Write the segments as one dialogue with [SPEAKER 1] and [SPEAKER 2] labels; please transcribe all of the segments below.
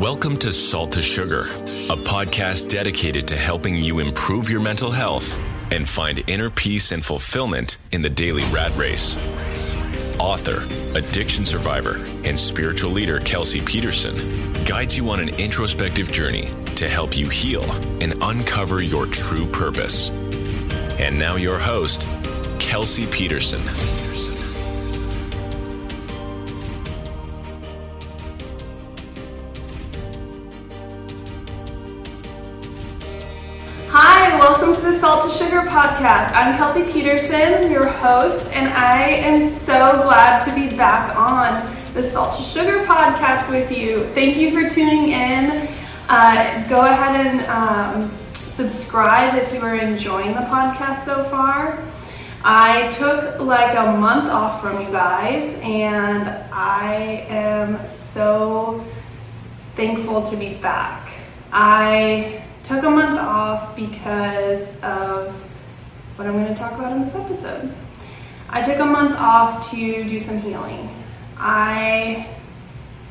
[SPEAKER 1] Welcome to Salt to Sugar, a podcast dedicated to helping you improve your mental health and find inner peace and fulfillment in the daily rat race. Author, addiction survivor, and spiritual leader Kelsey Peterson guides you on an introspective journey to help you heal and uncover your true purpose. And now, your host, Kelsey Peterson.
[SPEAKER 2] Podcast. I'm Kelsey Peterson, your host, and I am so glad to be back on the Salt to Sugar podcast with you. Thank you for tuning in. Uh, go ahead and um, subscribe if you are enjoying the podcast so far. I took like a month off from you guys, and I am so thankful to be back. I took a month off because of what I'm going to talk about in this episode. I took a month off to do some healing. I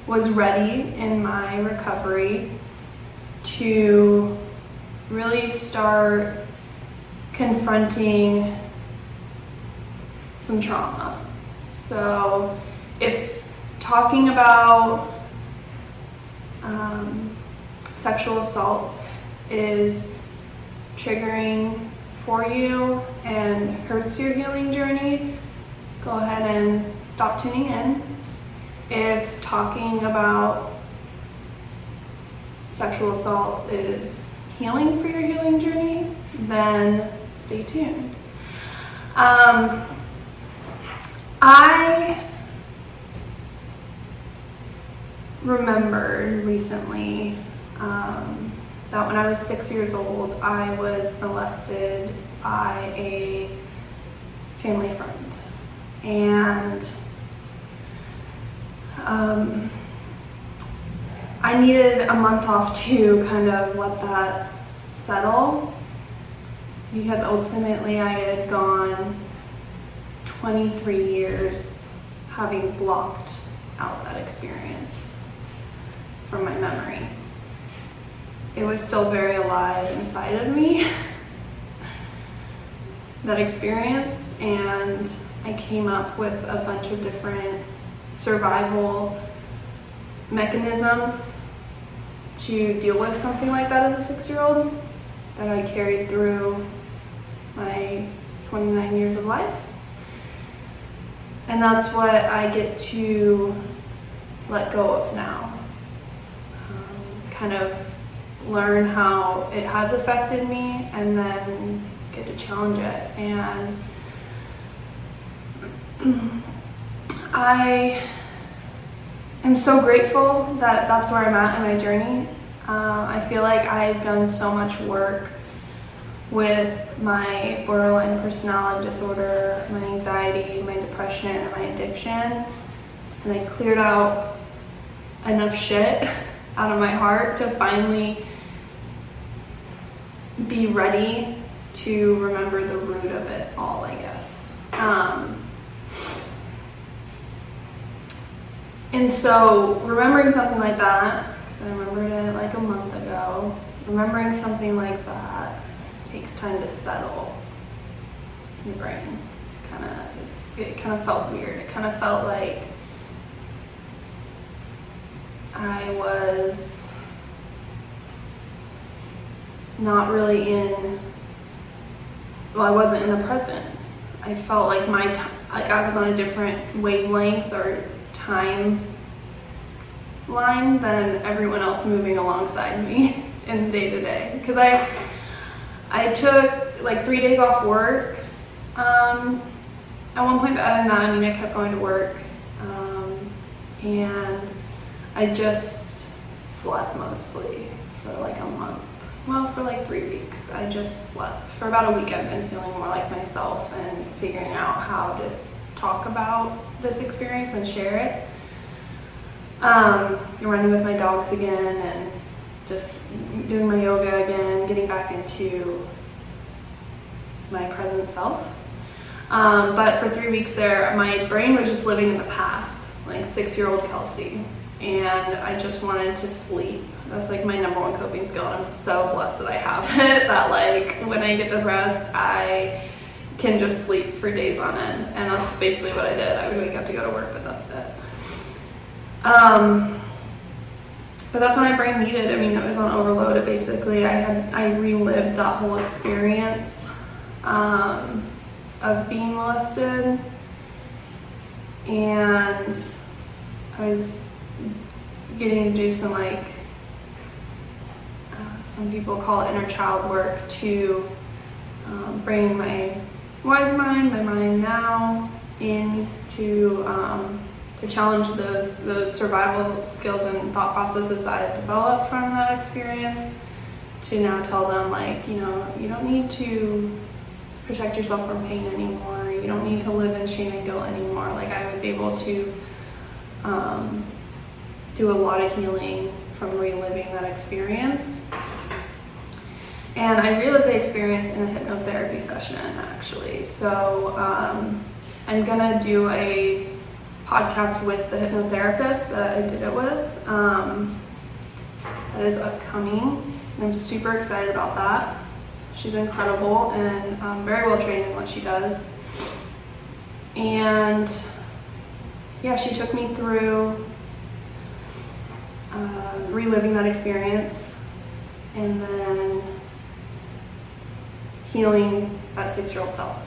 [SPEAKER 2] was ready in my recovery to really start confronting some trauma. So, if talking about um, sexual assaults is triggering for you and hurts your healing journey, go ahead and stop tuning in. If talking about sexual assault is healing for your healing journey, then stay tuned. Um, I remembered recently um, that when I was six years old, I was molested by a family friend. And um, I needed a month off to kind of let that settle because ultimately I had gone 23 years having blocked out that experience from my memory it was still very alive inside of me, that experience, and I came up with a bunch of different survival mechanisms to deal with something like that as a six year old that I carried through my 29 years of life. And that's what I get to let go of now. Um, kind of learn how it has affected me and then get to challenge it. And I am so grateful that that's where I'm at in my journey. Uh, I feel like I've done so much work with my borderline personality disorder, my anxiety, my depression, and my addiction. And I cleared out enough shit out of my heart to finally be ready to remember the root of it all, I guess. Um, and so, remembering something like that, because I remembered it like a month ago, remembering something like that takes time to settle in your brain. Kind of, it kind of felt weird. It kind of felt like I was not really in well i wasn't in the present. I felt like my t- like i was on a different wavelength or time line than everyone else moving alongside me in day to day because i i took like three days off work um, at one point but other than that i mean i kept going to work um, and i just slept mostly for like a month well, for like three weeks. I just slept. For about a week, I've been feeling more like myself and figuring out how to talk about this experience and share it. Um, running with my dogs again and just doing my yoga again, getting back into my present self. Um, but for three weeks there, my brain was just living in the past, like six year old Kelsey. and I just wanted to sleep. That's like my number one coping skill, and I'm so blessed that I have it. That like when I get depressed, I can just sleep for days on end, and that's basically what I did. I would wake up to go to work, but that's it. Um, but that's what my brain needed. I mean, it was on overload. It basically, I had I relived that whole experience um, of being molested, and I was getting to do some like some people call it inner child work to um, bring my wise mind, my mind now, into um, to challenge those those survival skills and thought processes that I developed from that experience. To now tell them like you know you don't need to protect yourself from pain anymore. You don't need to live in shame and guilt anymore. Like I was able to um, do a lot of healing from reliving that experience. And I relived the experience in a hypnotherapy session actually. So um, I'm gonna do a podcast with the hypnotherapist that I did it with. Um, that is upcoming. And I'm super excited about that. She's incredible and um, very well trained in what she does. And yeah, she took me through uh, reliving that experience and then healing that six year old self.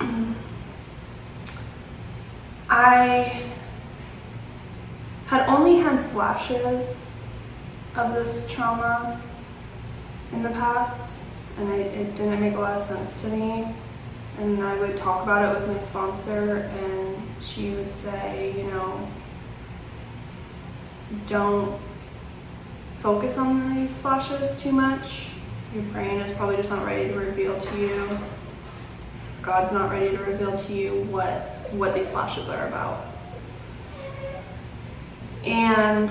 [SPEAKER 2] I had only had flashes of this trauma in the past, and it, it didn't make a lot of sense to me. And I would talk about it with my sponsor, and she would say, you know, don't focus on these flashes too much. Your brain is probably just not ready to reveal to you. God's not ready to reveal to you what what these flashes are about. And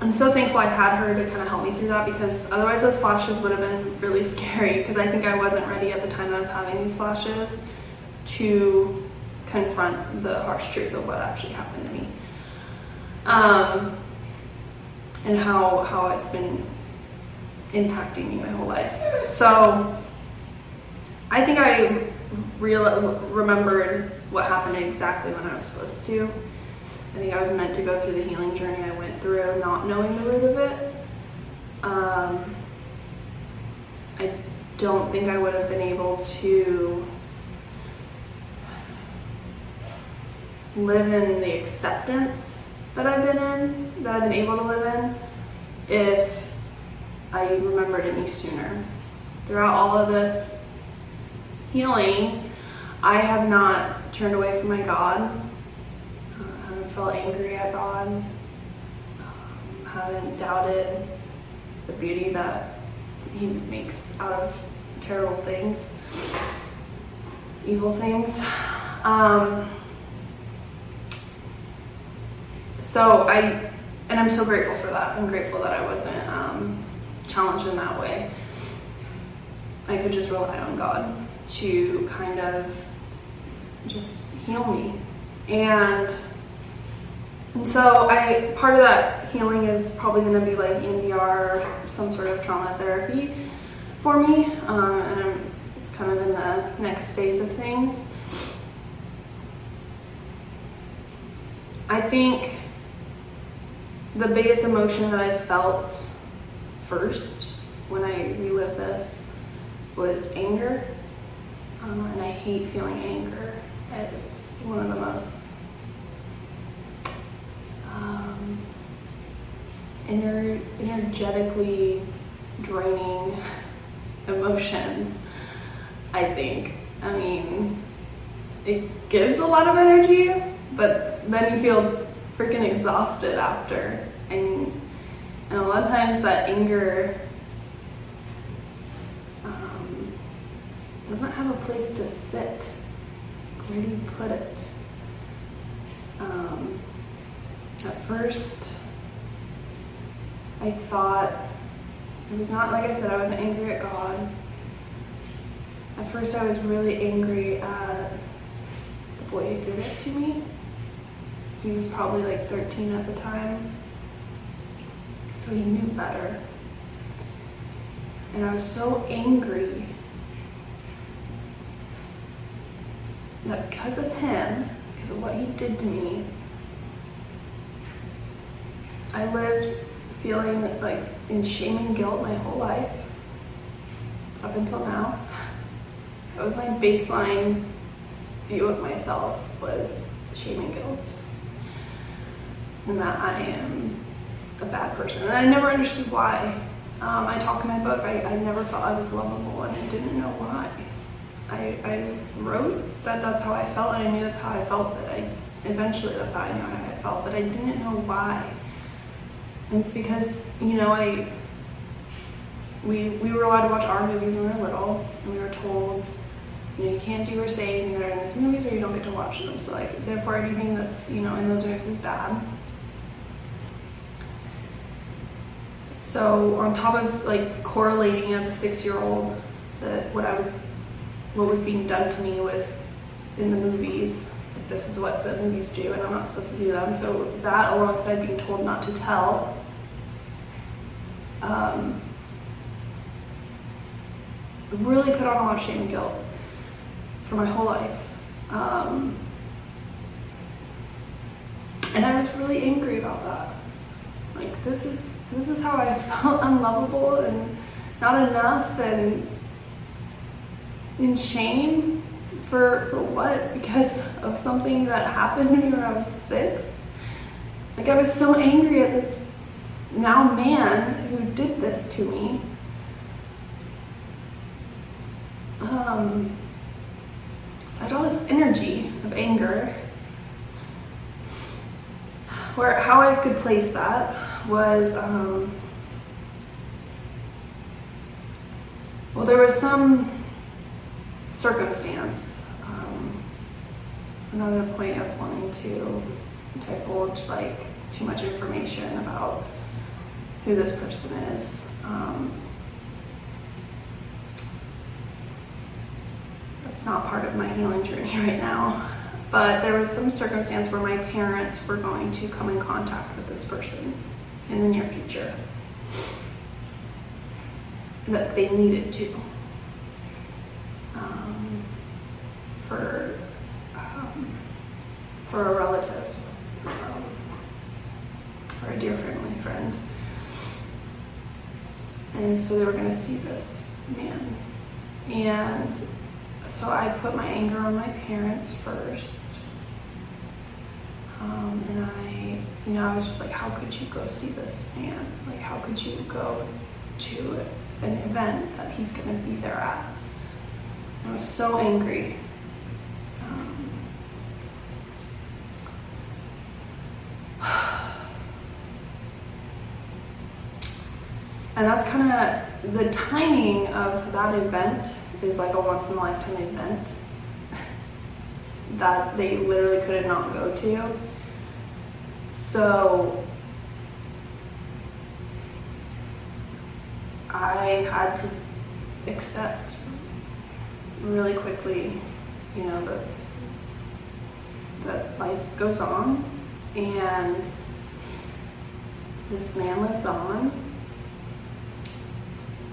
[SPEAKER 2] I'm so thankful I had her to kind of help me through that because otherwise those flashes would have been really scary because I think I wasn't ready at the time that I was having these flashes to confront the harsh truth of what actually happened to me. Um, and how how it's been impacting me my whole life. So I think I real remembered what happened exactly when I was supposed to. I think I was meant to go through the healing journey I went through, not knowing the root of it. Um, I don't think I would have been able to live in the acceptance that I've been in, that I've been able to live in, if I remembered any sooner. Throughout all of this healing, I have not turned away from my God. I haven't felt angry at God. Um, haven't doubted the beauty that He makes out of terrible things, evil things. Um, so I, and I'm so grateful for that. I'm grateful that I wasn't um, challenged in that way. I could just rely on God to kind of just heal me. And and so I part of that healing is probably going to be like EMDR, some sort of trauma therapy for me, um, and I'm, it's kind of in the next phase of things. I think the biggest emotion that I felt first when I relived this was anger, um, and I hate feeling anger. It's one of the most um, ener- energetically draining emotions, I think. I mean, it gives a lot of energy, but then you feel freaking exhausted after. And, and a lot of times that anger um, doesn't have a place to sit where do you put it? Um, at first, I thought it was not like I said, I wasn't angry at God. At first, I was really angry at the boy who did it to me. He was probably like 13 at the time, so he knew better. And I was so angry that because of him, because of what he did to me, I lived feeling like in shame and guilt my whole life up until now. That was my baseline view of myself was shame and guilt. And that I am a bad person. And I never understood why. Um, I talk in my book, I, I never felt I was lovable and I didn't know why. I, I wrote that that's how I felt and I knew that's how I felt, but I eventually that's how I knew how I felt, but I didn't know why. And it's because, you know, I we we were allowed to watch our movies when we were little and we were told you know, you can't do or say anything that are in these movies or you don't get to watch them. So like therefore anything that's, you know, in those movies is bad. So on top of like correlating as a six year old that what I was what was being done to me was in the movies. Like, this is what the movies do and I'm not supposed to do them. So that alongside being told not to tell um, really put on a lot of shame and guilt for my whole life. Um, and I was really angry about that. Like this is this is how I felt unlovable and not enough and in shame for for what? Because of something that happened to me when I was six. Like I was so angry at this now man who did this to me. Um, so I had all this energy of anger. Where how I could place that was um, well, there was some circumstance. Um, another point of wanting to divulge like too much information about who this person is. Um, that's not part of my healing journey right now. But there was some circumstance where my parents were going to come in contact with this person in the near future. That they needed to. Um, for um, for a relative um, or a dear family friend. And so they were going to see this man. And so I put my anger on my parents first. Um, and I, you know, I was just like, how could you go see this man? Like, how could you go to an event that he's going to be there at? I was so angry. Um, and that's kind of the timing of that event is like a once in a lifetime event that they literally could not go to. So I had to accept really quickly, you know, that that life goes on and this man lives on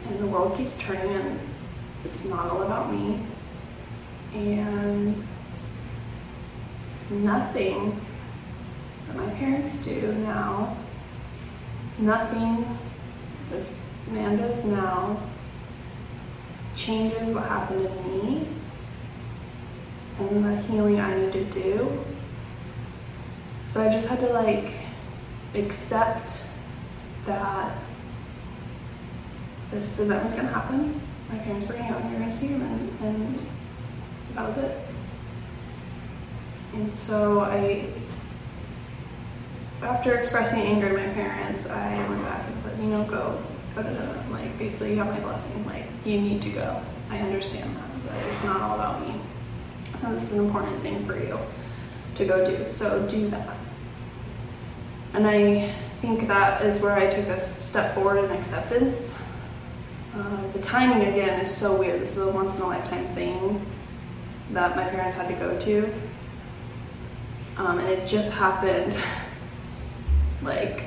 [SPEAKER 2] and the world keeps turning and it's not all about me. And nothing that my parents do now, nothing this man does now changes what happened to me and the healing I need to do. So I just had to like accept that this event was gonna happen my parents were out and you're gonna see him and, and that was it. And so I after expressing anger to my parents, I went back and said, you know, go go to them. Like basically you have my blessing. Like you need to go. I understand that, but it's not all about me. And this is an important thing for you to go do. So do that. And I think that is where I took a step forward in acceptance uh, the timing again is so weird. This is a once in a lifetime thing that my parents had to go to. Um, and it just happened like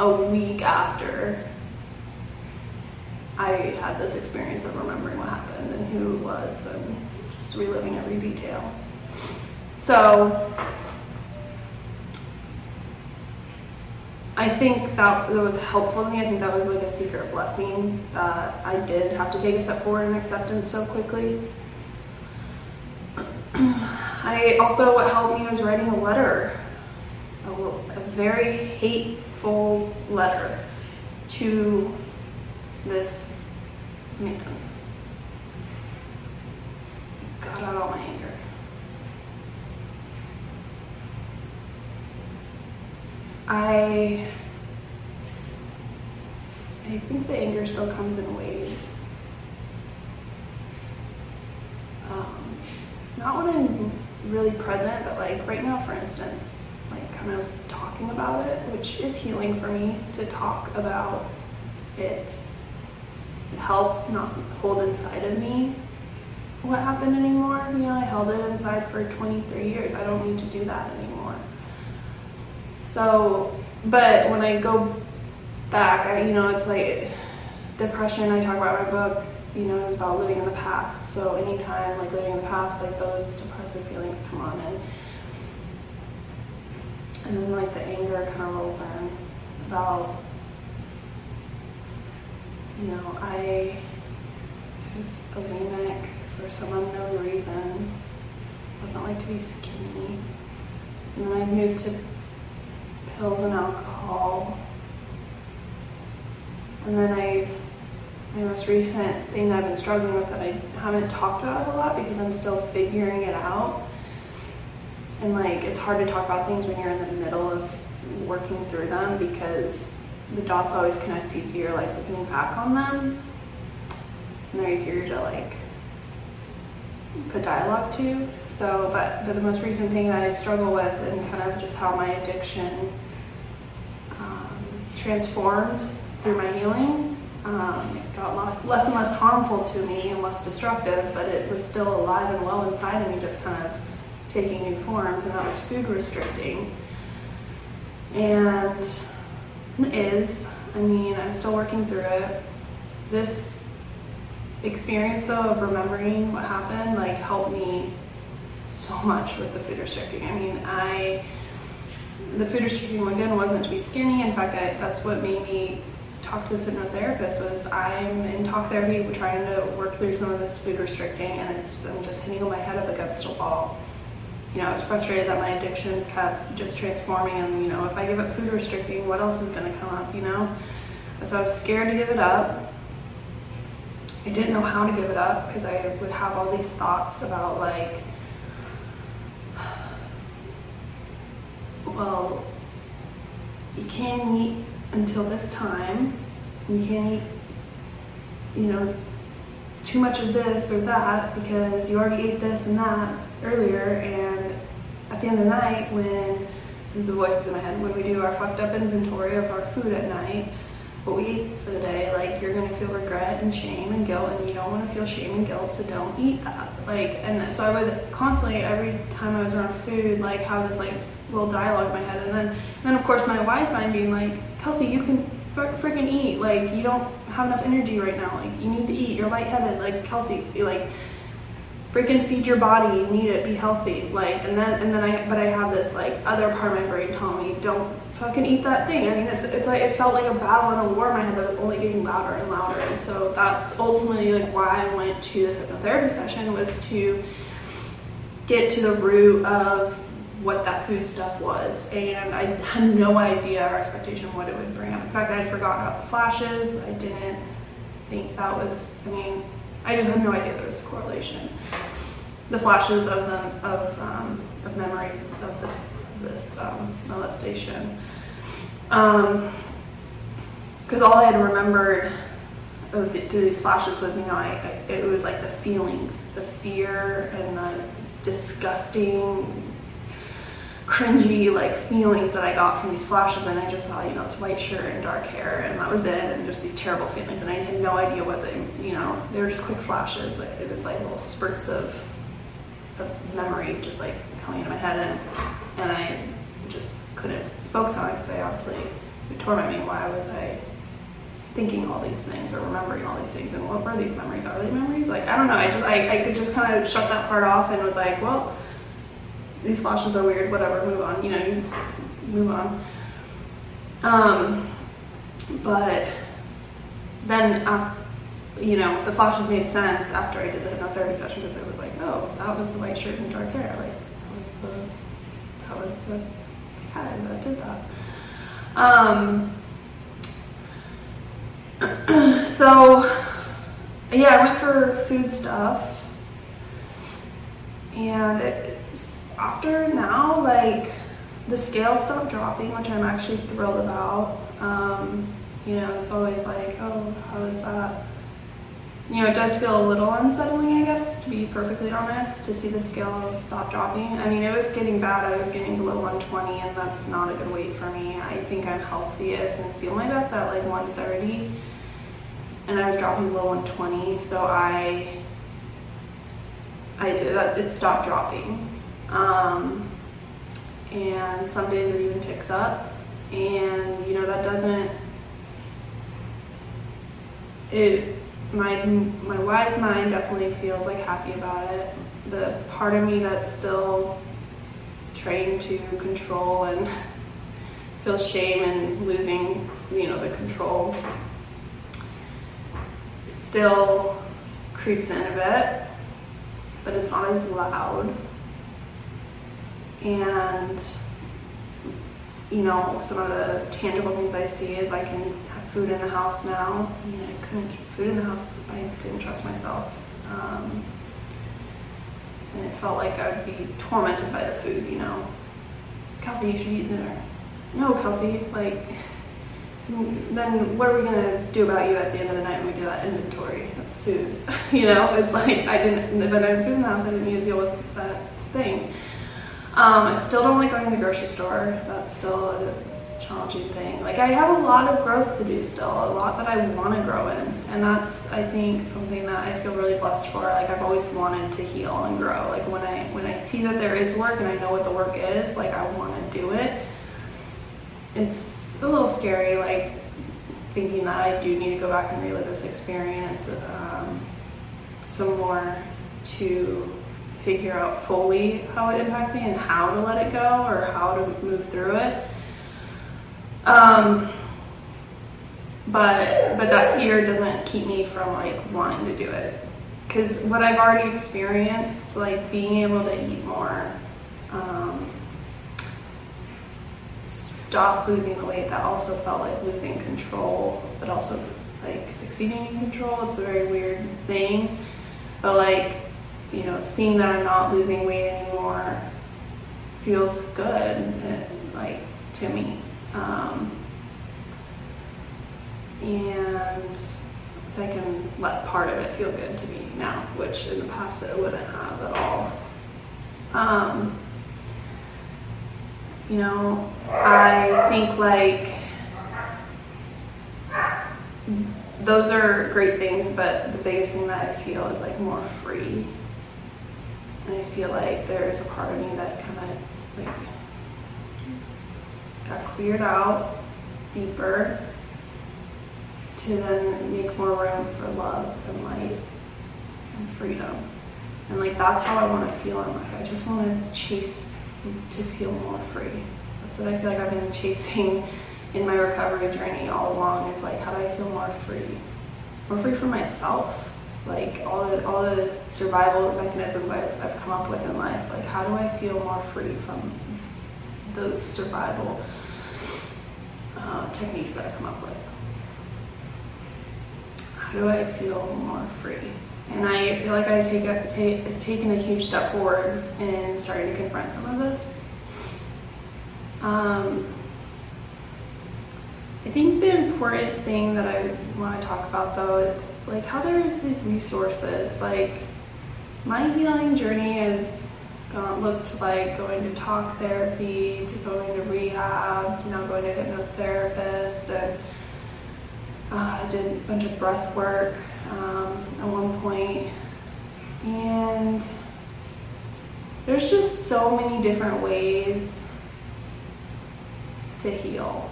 [SPEAKER 2] a week after I had this experience of remembering what happened and who it was and just reliving every detail. So I think that, that was helpful to me. I think that was like a secret blessing that I did have to take a step forward in acceptance so quickly. I also what helped me was writing a letter, a, a very hateful letter to this man. Got out all my anger. I I think the anger still comes in waves. Um, not when I'm really present, but like right now, for instance, kind of talking about it, which is healing for me to talk about it. It helps not hold inside of me what happened anymore. You know, I held it inside for 23 years. I don't need to do that anymore. So, but when I go back, I, you know, it's like depression. I talk about my book. You know, is about living in the past. So anytime like living in the past, like those depressive feelings come on, and and then like the anger kind of rolls in about you know I was bulimic for some unknown reason. I Wasn't like to be skinny, and then I moved to pills and alcohol. And then I, my most recent thing that I've been struggling with that I haven't talked about a lot because I'm still figuring it out. And like, it's hard to talk about things when you're in the middle of working through them because the dots always connect easier, like looking back on them. And they're easier to like put dialogue to. So, but, but the most recent thing that I struggle with and kind of just how my addiction transformed through my healing. Um, it got less, less and less harmful to me and less destructive, but it was still alive and well inside of me, just kind of taking new forms, and that was food restricting. And it is, I mean, I'm still working through it. This experience, though, of remembering what happened, like, helped me so much with the food restricting. I mean, I the food restricting again wasn't to be skinny. In fact, I, that's what made me talk to the hypnotherapist was I'm in talk therapy trying to work through some of this food restricting and it's I'm just hitting my head up against a wall. You know, I was frustrated that my addictions kept just transforming and you know, if I give up food restricting, what else is gonna come up, you know? So I was scared to give it up. I didn't know how to give it up because I would have all these thoughts about like well, you can't eat until this time, you can't eat, you know, too much of this or that because you already ate this and that earlier. And at the end of the night, when this is the voices in my head, when we do our fucked up inventory of our food at night, what we eat for the day, like you're gonna feel regret and shame and guilt, and you don't want to feel shame and guilt, so don't eat that. Like, and so I would constantly, every time I was around food, like have this like little dialogue in my head. And then, and then of course, my wise mind being like, Kelsey, you can fr- freaking eat. Like, you don't have enough energy right now. Like, you need to eat. You're lightheaded. Like, Kelsey, like, freaking feed your body. You need it. Be healthy. Like, and then, and then I, but I have this like other part of my brain telling me, don't fucking eat that thing. I mean, it's, it's like, it felt like a battle and a war in my head that was only getting louder and louder. And so that's ultimately like why I went to this hypnotherapy session was to get to the root of what that food stuff was, and I had no idea or expectation of what it would bring up. In fact, I had forgotten about the flashes. I didn't think that was. I mean, I just had no idea there was a correlation. The flashes of them of um, of memory of this this um, molestation, because um, all I had remembered through these flashes was, you know, I, it was like the feelings, the fear and the disgusting cringy like feelings that I got from these flashes and I just saw, you know, this white shirt and dark hair and that was it and just these terrible feelings and I had no idea what they you know, they were just quick flashes. Like It was like little spurts of a memory just like coming into my head, and and I just couldn't focus on it because I obviously it tormented me. Why was I thinking all these things or remembering all these things? And what were these memories? Are they memories? Like I don't know. I just I, I could just kind of shut that part off and was like, well, these flashes are weird. Whatever, move on. You know, move on. Um, but then after you know, the flashes made sense after I did the hypnotherapy session because it was like, oh, that was the white shirt and dark hair. Like, that was the, that was the guy that did that. Um, so, yeah, I went for food stuff. And it's after now, like, the scale stopped dropping, which I'm actually thrilled about. Um, you know, it's always like, oh, how is that? you know, it does feel a little unsettling, I guess, to be perfectly honest, to see the scale stop dropping. I mean, it was getting bad. I was getting below 120, and that's not a good weight for me. I think I'm healthiest and feel my best at like 130, and I was dropping below 120, so I, I it stopped dropping. Um, and some days it even ticks up, and you know that doesn't it my my wise mind definitely feels like happy about it. The part of me that's still trained to control and feel shame and losing, you know, the control still creeps in a bit, but it's not as loud. And you know, some of the tangible things I see is I can have food in the house now. I mean, I couldn't keep food in the house. I didn't trust myself. Um, and it felt like I would be tormented by the food, you know. Kelsey, you should eat dinner. No, Kelsey, like, then what are we gonna do about you at the end of the night when we do that inventory of food? you know, it's like I didn't, if I didn't food in the house, I didn't need to deal with that thing. Um, I still don't like going to the grocery store. That's still a challenging thing. Like I have a lot of growth to do still, a lot that I want to grow in, and that's I think something that I feel really blessed for. Like I've always wanted to heal and grow. Like when I when I see that there is work and I know what the work is, like I want to do it. It's a little scary, like thinking that I do need to go back and relive this experience um, some more to figure out fully how it impacts me and how to let it go or how to move through it. Um, but but that fear doesn't keep me from like wanting to do it because what I've already experienced, like being able to eat more, um, stop losing the weight, that also felt like losing control, but also like succeeding in control. It's a very weird thing, but like you know, seeing that I'm not losing weight anymore feels good, like to me. Um, and so I can let part of it feel good to me now, which in the past it wouldn't have at all. Um, you know, I think like those are great things, but the biggest thing that I feel is like more free and I feel like there's a part of me that kind of like got cleared out deeper to then make more room for love and light and freedom. And like that's how I want to feel in life. I just want to chase to feel more free. That's what I feel like I've been chasing in my recovery journey all along is like how do I feel more free? More free for myself like all the all the survival mechanisms I've, I've come up with in life like how do i feel more free from those survival uh, techniques that i come up with? How do i feel more free? And i feel like i take a, take, have taken a huge step forward in starting to confront some of this. Um, I think the important thing that I want to talk about though is like how there's the resources. Like my healing journey has gone, looked like going to talk therapy, to going to rehab, to now going to hypnotherapist, and uh, I did a bunch of breath work um, at one point, and there's just so many different ways to heal.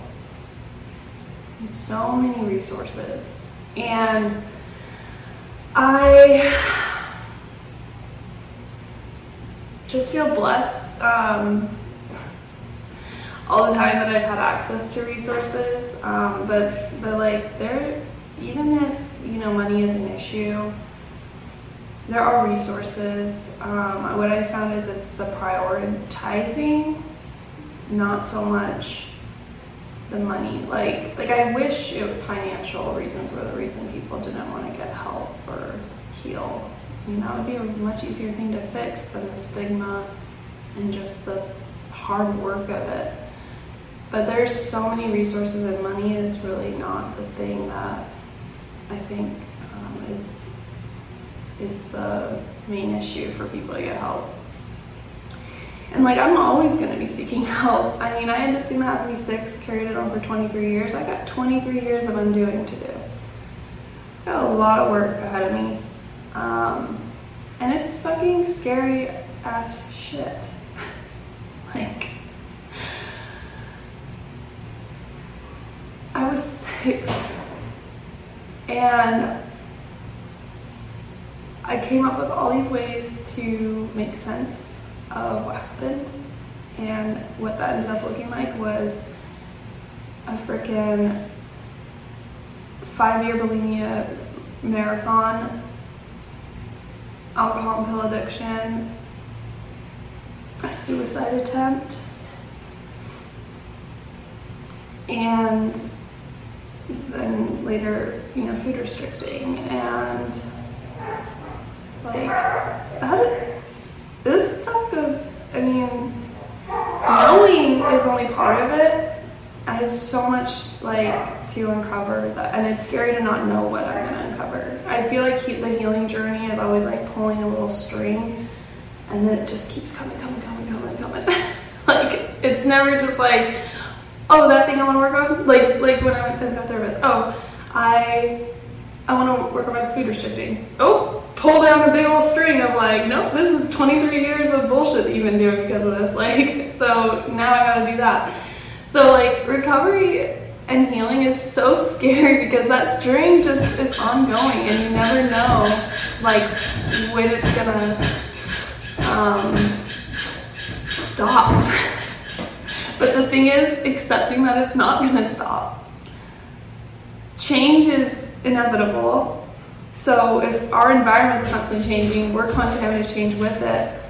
[SPEAKER 2] And so many resources. And I just feel blessed um, all the time that I've had access to resources. Um, but but like there, even if you know money is an issue, there are resources. Um, what I found is it's the prioritizing, not so much the money. Like like I wish it, financial reasons were the reason people didn't want to get help or heal. I mean that would be a much easier thing to fix than the stigma and just the hard work of it. But there's so many resources, and money is really not the thing that I think um, is is the main issue for people to get help. And like I'm always going to be seeking help. I mean, I had this thing that happened me six, carried it on for 23 years. I got 23 years of undoing to do. Got a lot of work ahead of me, um, and it's fucking scary ass shit. like I was six. And I came up with all these ways to make sense of what happened. And what that ended up looking like was a freaking five year bulimia marathon, alcohol and pill addiction, a suicide attempt, and then later, you know, food restricting and like. To uncover that, and it's scary to not know what I'm gonna uncover. I feel like he, the healing journey is always like pulling a little string, and then it just keeps coming, coming, coming, coming, coming. like it's never just like oh, that thing I want to work on. Like like when I went to the therapist. Oh, I I want to work on my food restricting. Oh, pull down a big old string of like, nope, this is 23 years of bullshit that you've been doing because of this. Like, so now I got to do that. So like recovery and healing is so scary because that string just is ongoing and you never know like when it's gonna um, stop. But the thing is, accepting that it's not to stop. Change is inevitable. So if our environment's constantly changing, we're constantly having to change with it.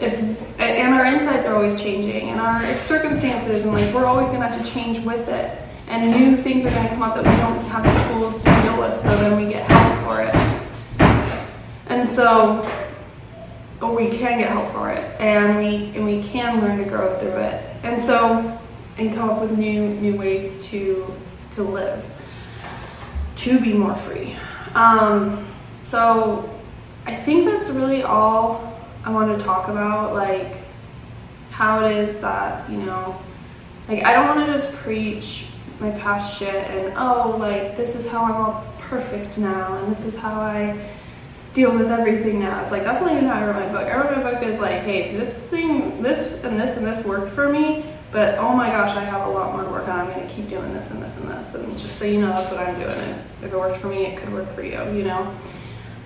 [SPEAKER 2] If and our insights are always changing, and our circumstances, and like we're always to have to change with it. And new things are to come up that we don't have the tools to deal with. So then we get help for it. And so we can get help for it and we and we can learn to grow through it and so and come up with new new ways to to live to be more free um, so i think that's really all i want to talk about like how it is that you know like i don't want to just preach my past shit and oh like this is how i'm all perfect now and this is how i deal with everything now. It's like that's not even how I wrote my book. I wrote my book as like, hey, this thing, this and this and this worked for me, but oh my gosh, I have a lot more to work on. I'm gonna keep doing this and this and this, and just so you know, that's what I'm doing. If it worked for me, it could work for you. You know,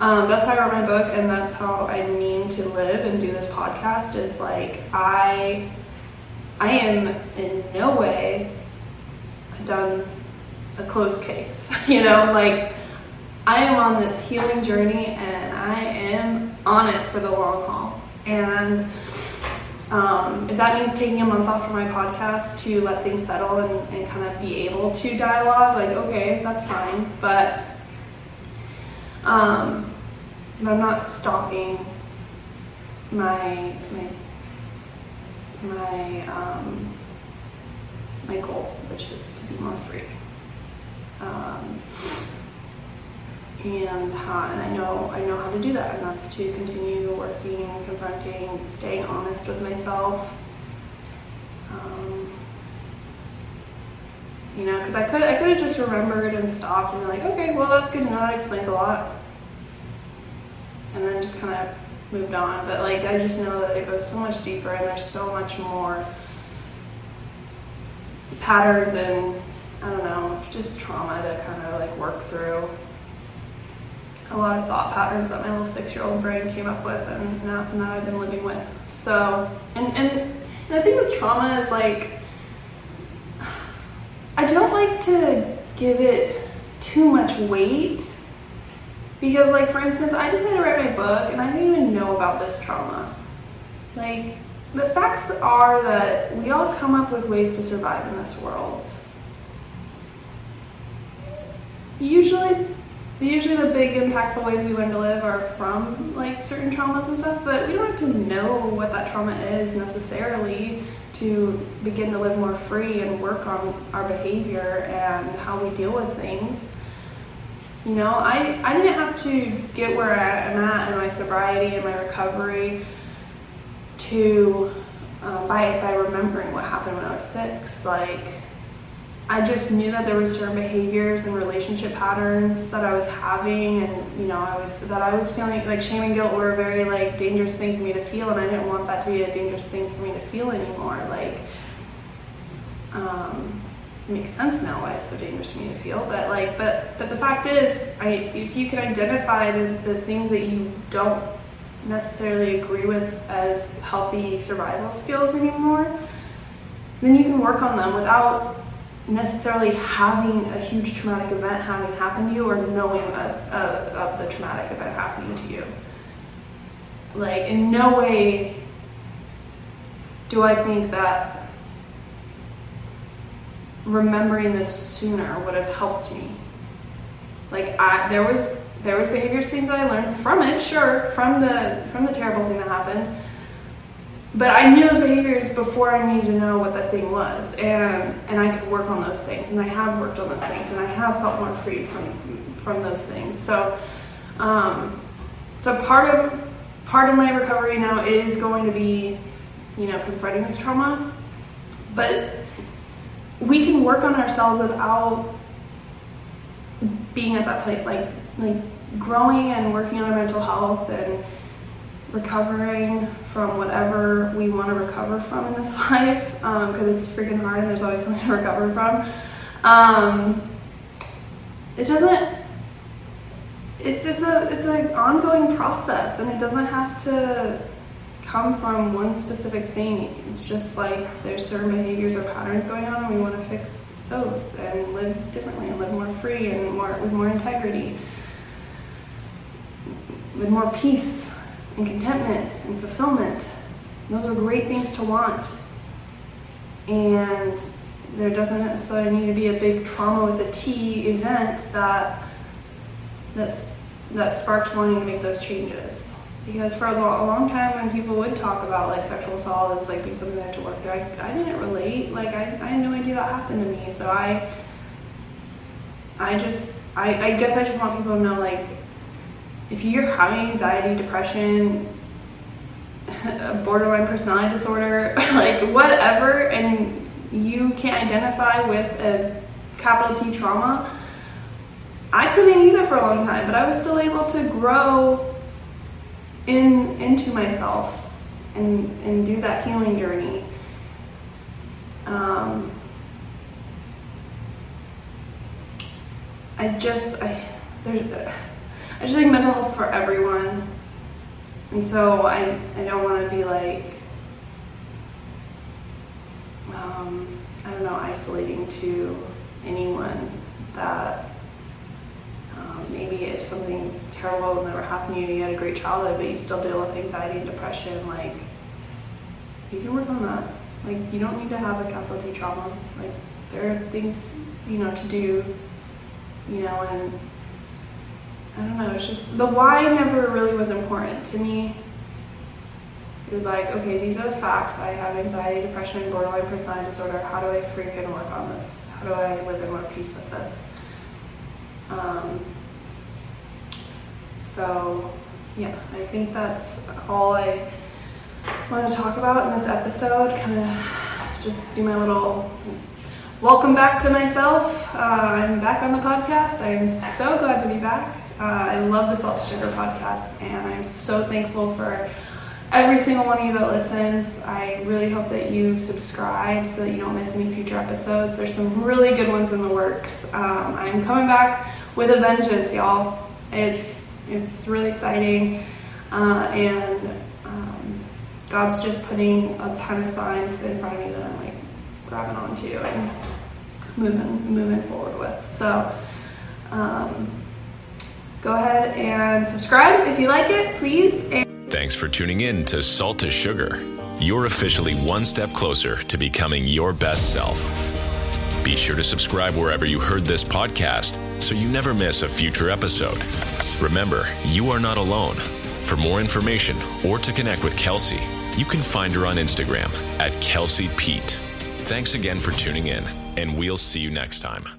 [SPEAKER 2] um, that's how I wrote my book, and that's how I mean to live and do this podcast. Is like I, I am in no way done a closed case. you know, like I am on this healing journey and I am on it for the long haul. And um, if that means taking a month off from my podcast to let things settle and, and kind of be able to dialogue, like, okay, that's fine. But, um, but I'm not stopping my, my, my, um, my goal, which is to be more free. Um, and how, and I know I know how to do that, and that's to continue working, confronting, staying honest with myself. Um, you know, because I could I could have just remembered and stopped and be like, okay, well that's good to know. That explains a lot, and then just kind of moved on. But like I just know that it goes so much deeper and there's so much more patterns and I don't know, just trauma to kind of like work through. A lot of thought patterns that my little six year old brain came up with and now, now I've been living with. So, and, and the thing with trauma is like, I don't like to give it too much weight because, like, for instance, I decided to write my book and I didn't even know about this trauma. Like, the facts are that we all come up with ways to survive in this world. Usually, usually the big impactful ways we learn to live are from like certain traumas and stuff, but we don't have to know what that trauma is necessarily to begin to live more free and work on our behavior and how we deal with things. You know, I, I didn't have to get where I'm at in my sobriety and my recovery to um, by by remembering what happened when I was six. Like I just knew that there were certain behaviors and relationship patterns that I was having, and you know, I was that I was feeling like shame and guilt were a very like dangerous thing for me to feel, and I didn't want that to be a dangerous thing for me to feel anymore. Like, um, makes sense now why it's so dangerous for me to feel, but like, but but the fact is, I if you can identify the, the things that you don't necessarily agree with as healthy survival skills anymore, then you can work on them without necessarily having a huge traumatic event having happened to you or knowing of the traumatic event happening to you. Like, in no way do I think that remembering this sooner would have helped me. Like, I, there was there was behaviors things that I learned from it, sure, from the from the terrible thing that happened. But I knew those behaviors before I needed to know what that thing was, and and I could work on those things, and I have worked on those things, and I have felt more free from from those things. So, um, so part of part of my recovery now is going to be, you know, confronting this trauma, but we can work on ourselves without being at that place, like like growing and working on our mental health and recovering from whatever we want to recover from in this life because um, it's freaking hard and there's always something to recover from. Um, it doesn't. It's it's a it's an ongoing process and it doesn't have to come from one specific thing. It's just like there's certain behaviors or patterns going on and we want to fix those and live differently and live more free and more with more integrity with more peace and contentment and fulfillment. Those are great things to want. And there doesn't necessarily need to be a big trauma with a T event that that's, that sparks wanting to make those changes. Because for a long, a long time, when people would talk about like sexual assault as like being something they had to work through, I, I didn't relate. Like I, I had no idea that happened to me. So I, I just, I, I guess I just want people to know like if you're having anxiety, depression, borderline personality disorder, like whatever, and you can't identify with a capital T trauma, I couldn't either for a long time, but I was still able to grow in into myself and and do that healing journey. Um, I just I there's I just think mental health for everyone. And so I, I don't want to be like, um, I don't know, isolating to anyone that um, maybe if something terrible never happened to you, you had a great childhood, but you still deal with anxiety and depression, like, you can work on that. Like, you don't need to have a capital T trauma. Like, there are things, you know, to do, you know, and I don't know, it's just the why never really was important to me. It was like, okay, these are the facts. I have anxiety, depression, borderline personality disorder. How do I freaking work on this? How do I live in more peace with this? Um, so, yeah, I think that's all I want to talk about in this episode. Kind of just do my little welcome back to myself. Uh, I'm back on the podcast. I am so glad to be back. Uh, I love the Salt to Sugar podcast, and I'm so thankful for every single one of you that listens. I really hope that you subscribe so that you don't miss any future episodes. There's some really good ones in the works. Um, I'm coming back with a vengeance, y'all. It's it's really exciting, uh, and um, God's just putting a ton of signs in front of me that I'm like grabbing onto and moving moving forward with. So. Um, go ahead and subscribe if you like it, please. And-
[SPEAKER 1] Thanks for tuning in to Salt to Sugar. You're officially one step closer to becoming your best self. Be sure to subscribe wherever you heard this podcast so you never miss a future episode. Remember, you are not alone. For more information or to connect with Kelsey, you can find her on Instagram at Kelsey Pete. Thanks again for tuning in, and we'll see you next time.